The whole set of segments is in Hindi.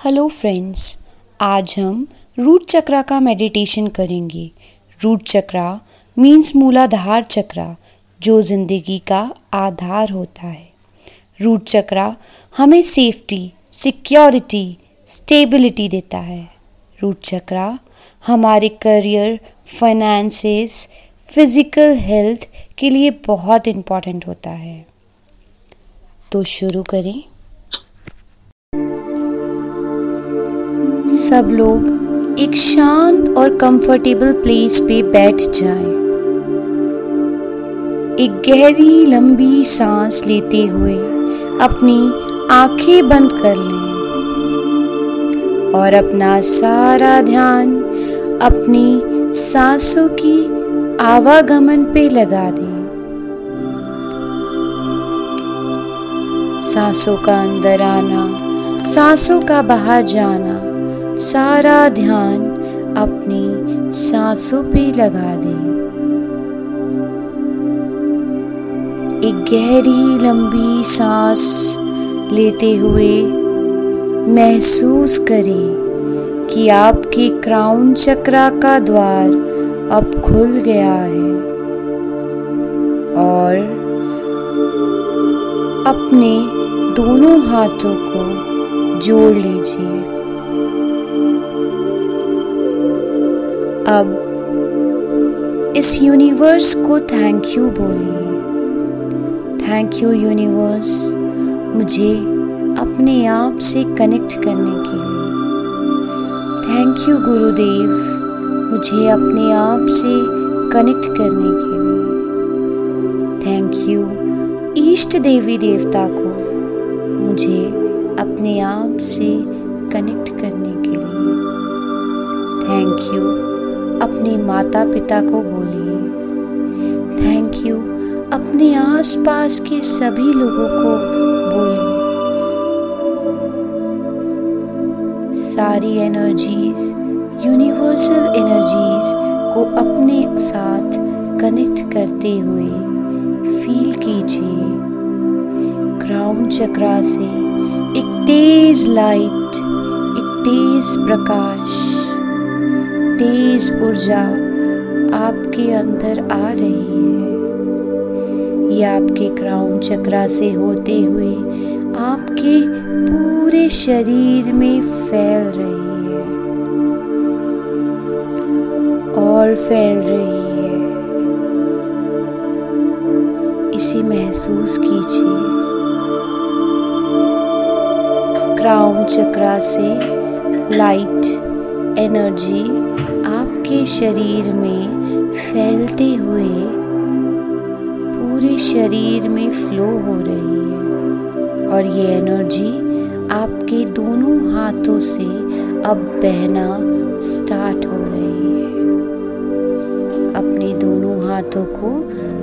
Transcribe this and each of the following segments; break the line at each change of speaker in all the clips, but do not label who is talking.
हेलो फ्रेंड्स आज हम रूट चक्रा का मेडिटेशन करेंगे। रूट चक्रा मीन्स मूलाधार चक्रा जो ज़िंदगी का आधार होता है। रूट चक्रा हमें सेफ्टी सिक्योरिटी स्टेबिलिटी देता है। रूट चक्रा हमारे करियर फाइनेंसेस फ़िज़िकल हेल्थ के लिए बहुत इंपॉर्टेंट होता है। तो शुरू करें। सब लोग एक शांत और कंफर्टेबल प्लेस पे बैठ जाएँ। एक गहरी, लंबी सांस लेते हुए अपनी आँखें बंद कर लें और अपना सारा ध्यान अपनी सांसों की आवागमन पे लगा दें सांसों का अंदर आना, सांसों का बाहर जाना सारा ध्यान अपनी सांसों पे लगा दें। एक गहरी, लंबी सांस लेते हुए महसूस करें कि आपके क्राउन चक्रा का द्वार अब खुल गया है और अपने दोनों हाथों को जोड़ लीजिए। अब इस यूनिवर्स को थैंक यू बोलिए। थैंक यू यूनिवर्स मुझे अपने आप से कनेक्ट करने के लिए। थैंक यू गुरुदेव, मुझे अपने आप से कनेक्ट करने के लिए। थैंक यू ईष्ट देवी देवता को, मुझे अपने आप से कनेक्ट करने के लिए। थैंक यू अपने माता पिता को बोलिए थैंक यू अपने आसपास के सभी लोगों को बोलिए सारी एनर्जीज यूनिवर्सल एनर्जीज को अपने साथ कनेक्ट करते हुए फील कीजिए। क्राउन चक्रा से एक तेज लाइट एक तेज प्रकाश तेज ऊर्जा आपके अंदर आ रही है। ये आपके क्राउन चक्रा से होते हुए आपके पूरे शरीर में फैल रही है और फैल रही है। इसे महसूस कीजिए। क्राउन चक्रा से लाइट एनर्जी आपके शरीर में फैलते हुए पूरे शरीर में फ्लो हो रही है। और ये एनर्जी आपके दोनों हाथों से अब बहना स्टार्ट हो रही है। अपने दोनों हाथों को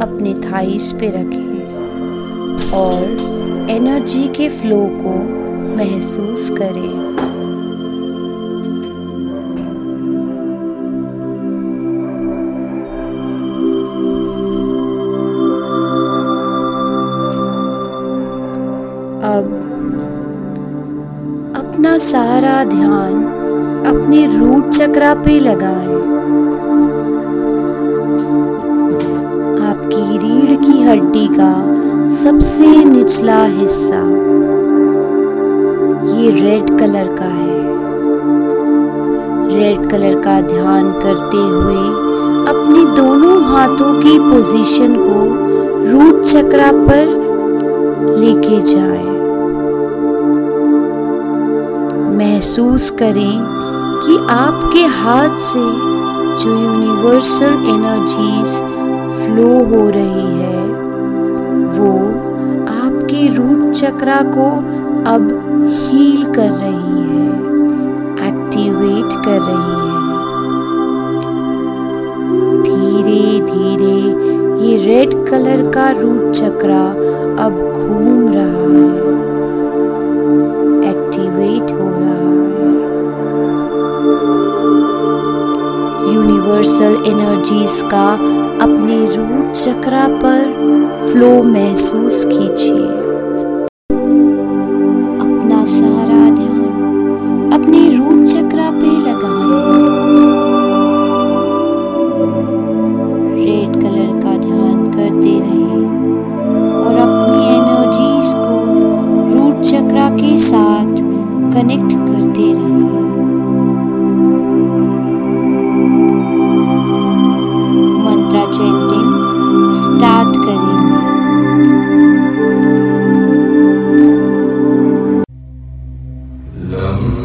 अपने थाइस पे रखें और एनर्जी के फ्लो को महसूस करें। सारा ध्यान अपने रूट चक्रा पे लगाएँ। आपकी रीढ़ की हड्डी का सबसे निचला हिस्सा ये रेड कलर का है रेड कलर का ध्यान करते हुए अपने दोनों हाथों की पोजीशन को रूट चक्रा पर लेके जाएँ। महसूस करें कि आपके हाथ से जो यूनिवर्सल एनर्जीज फ्लो हो रही है, वो आपके रूट चक्रा को अब हील कर रही है एक्टिवेट कर रही है। धीरे धीरे ये रेड कलर का रूट चक्रा अब घूम एनर्जीज का अपने रूट चक्रा पर फ्लो महसूस कीजिए। Love.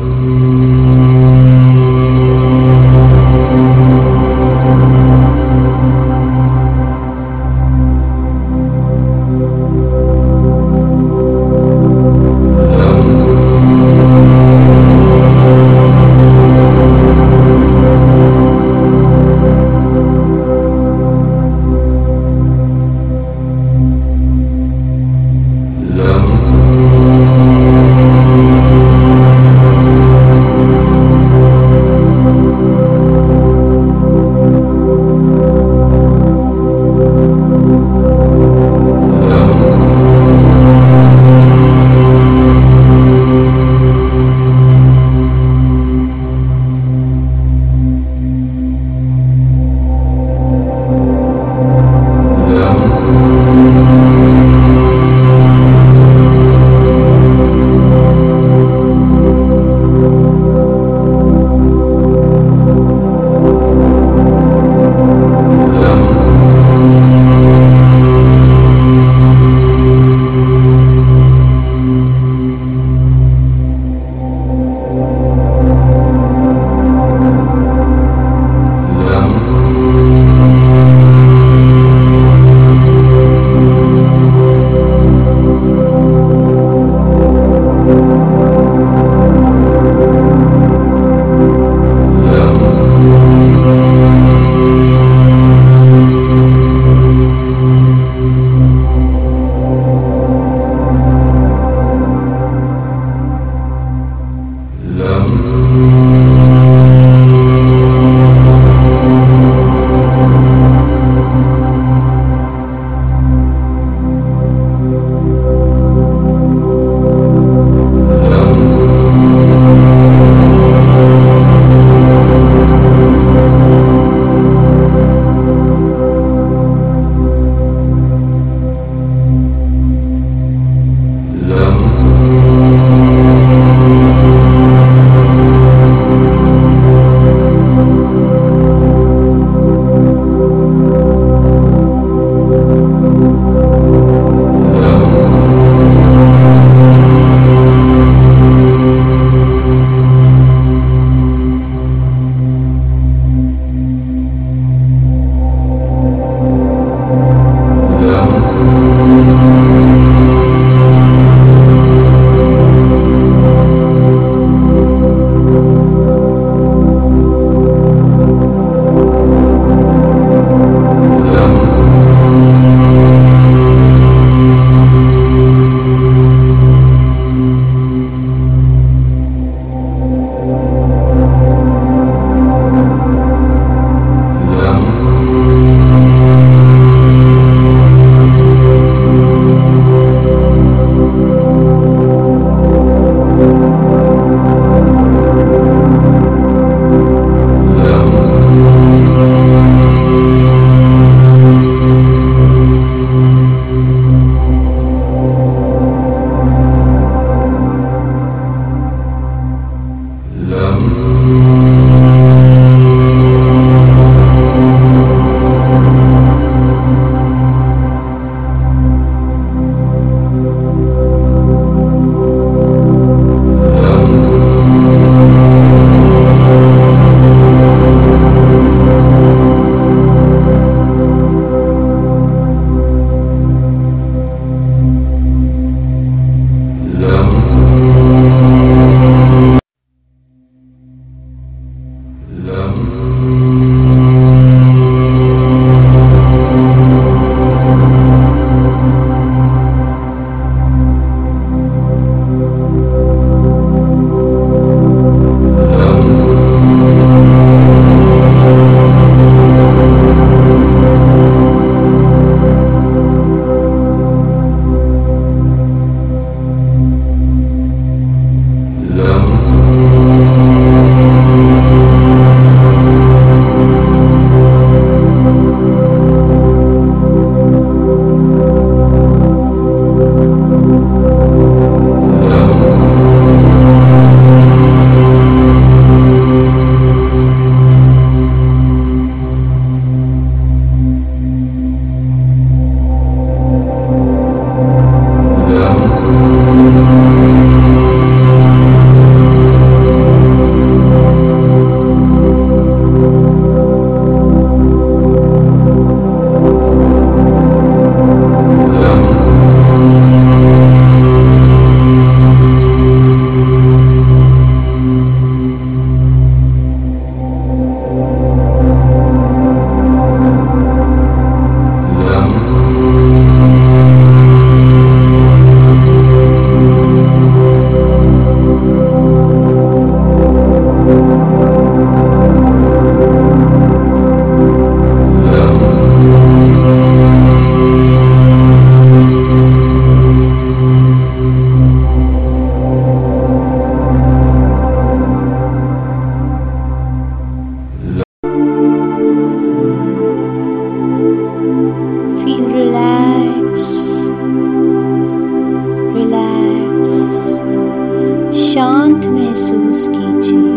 शांत महसूस कीजिए।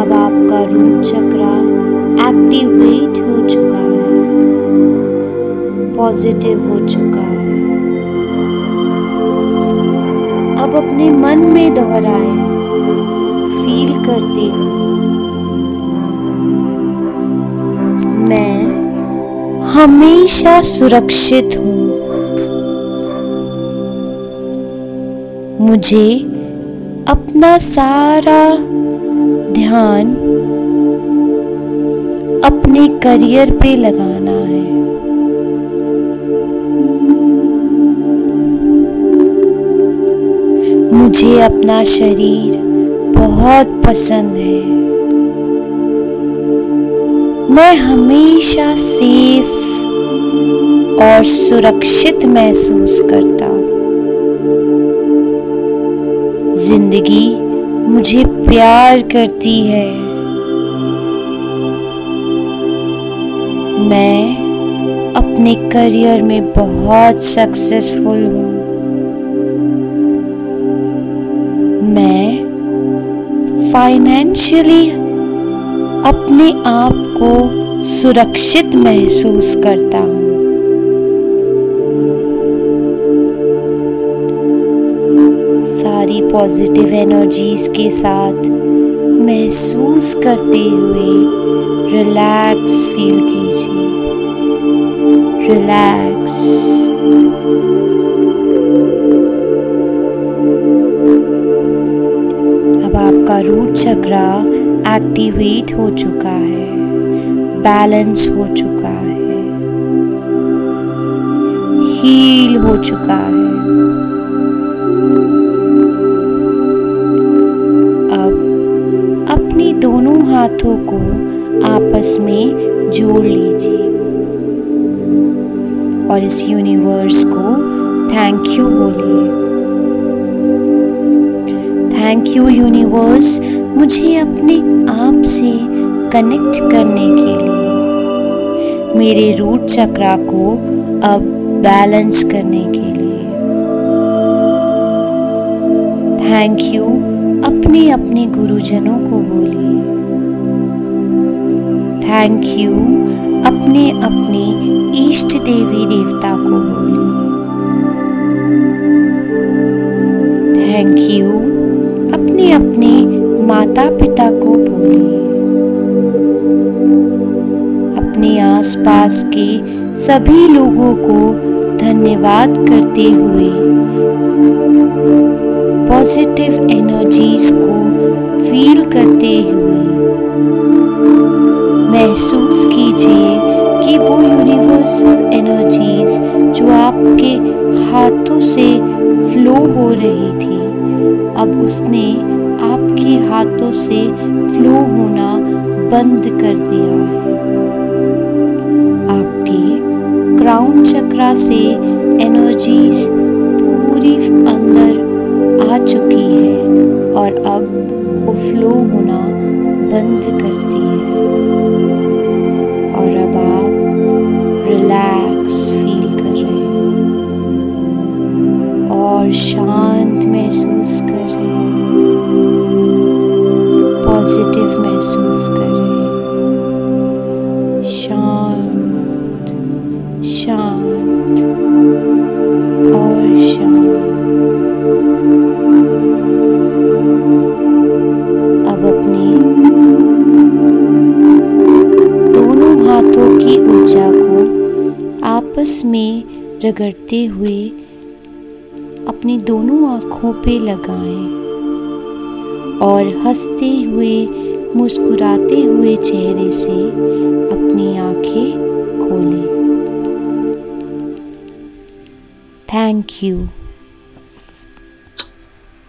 अब आपका रूट चक्रा एक्टिवेट हो चुका है। पॉजिटिव हो चुका है। अब अपने मन में दोहराए। फील करते मैं हमेशा सुरक्षित हूँ। मुझे अपना सारा ध्यान अपने करियर पे लगाना है। मुझे अपना शरीर बहुत पसंद है। मैं हमेशा सेफ़ और सुरक्षित महसूस करता हूँ। ज़िंदगी मुझे प्यार करती है। मैं अपने करियर में बहुत सक्सेसफुल हूँ। मैं फाइनेंशियली अपने आप को सुरक्षित महसूस करता हूँ। पॉजिटिव एनर्जीज के साथ महसूस करते हुए रिलैक्स फील कीजिए। रिलैक्स अब आपका रूट चक्रा एक्टिवेट हो चुका है बैलेंस हो चुका है हील हो चुका है। हाथों को आपस में जोड़ लीजिए। और इस यूनिवर्स को थैंक यू बोलिए। थैंक यू यूनिवर्स मुझे अपने आप से कनेक्ट करने के लिए। मेरे रूट चक्रा को अब बैलेंस करने के लिए। थैंक यू अपने अपने गुरुजनों को बोलिए। Thank you. अपने अपने इष्ट देवी देवता को बोलिए थैंक यू। अपने अपने माता पिता को बोलिए अपने आसपास के सभी लोगों को धन्यवाद करते हुए पॉजिटिव एनर्जीज को फील करते हुए महसूस कीजिए कि वो यूनिवर्सल एनर्जीज जो आपके हाथों से फ्लो हो रही थी, अब उसने आपके हाथों से फ्लो होना बंद कर दिया है। आपके क्राउन चक्रा से एनर्जीज पूरी अंदर आ चुकी है। रिलैक्स फील कर रहे हैं। और शांत महसूस कर रहे हैं। पॉजिटिव महसूस कर रहे हैं। शांत शांत, और शांत। अब अपनी दोनों हाथों की ऊर्जा को आपस में रगड़ते हुए अपनी दोनों आँखों पे लगाएँ और हँसते हुए, मुस्कुराते हुए चेहरे से अपनी आँखें खोलें। Thank you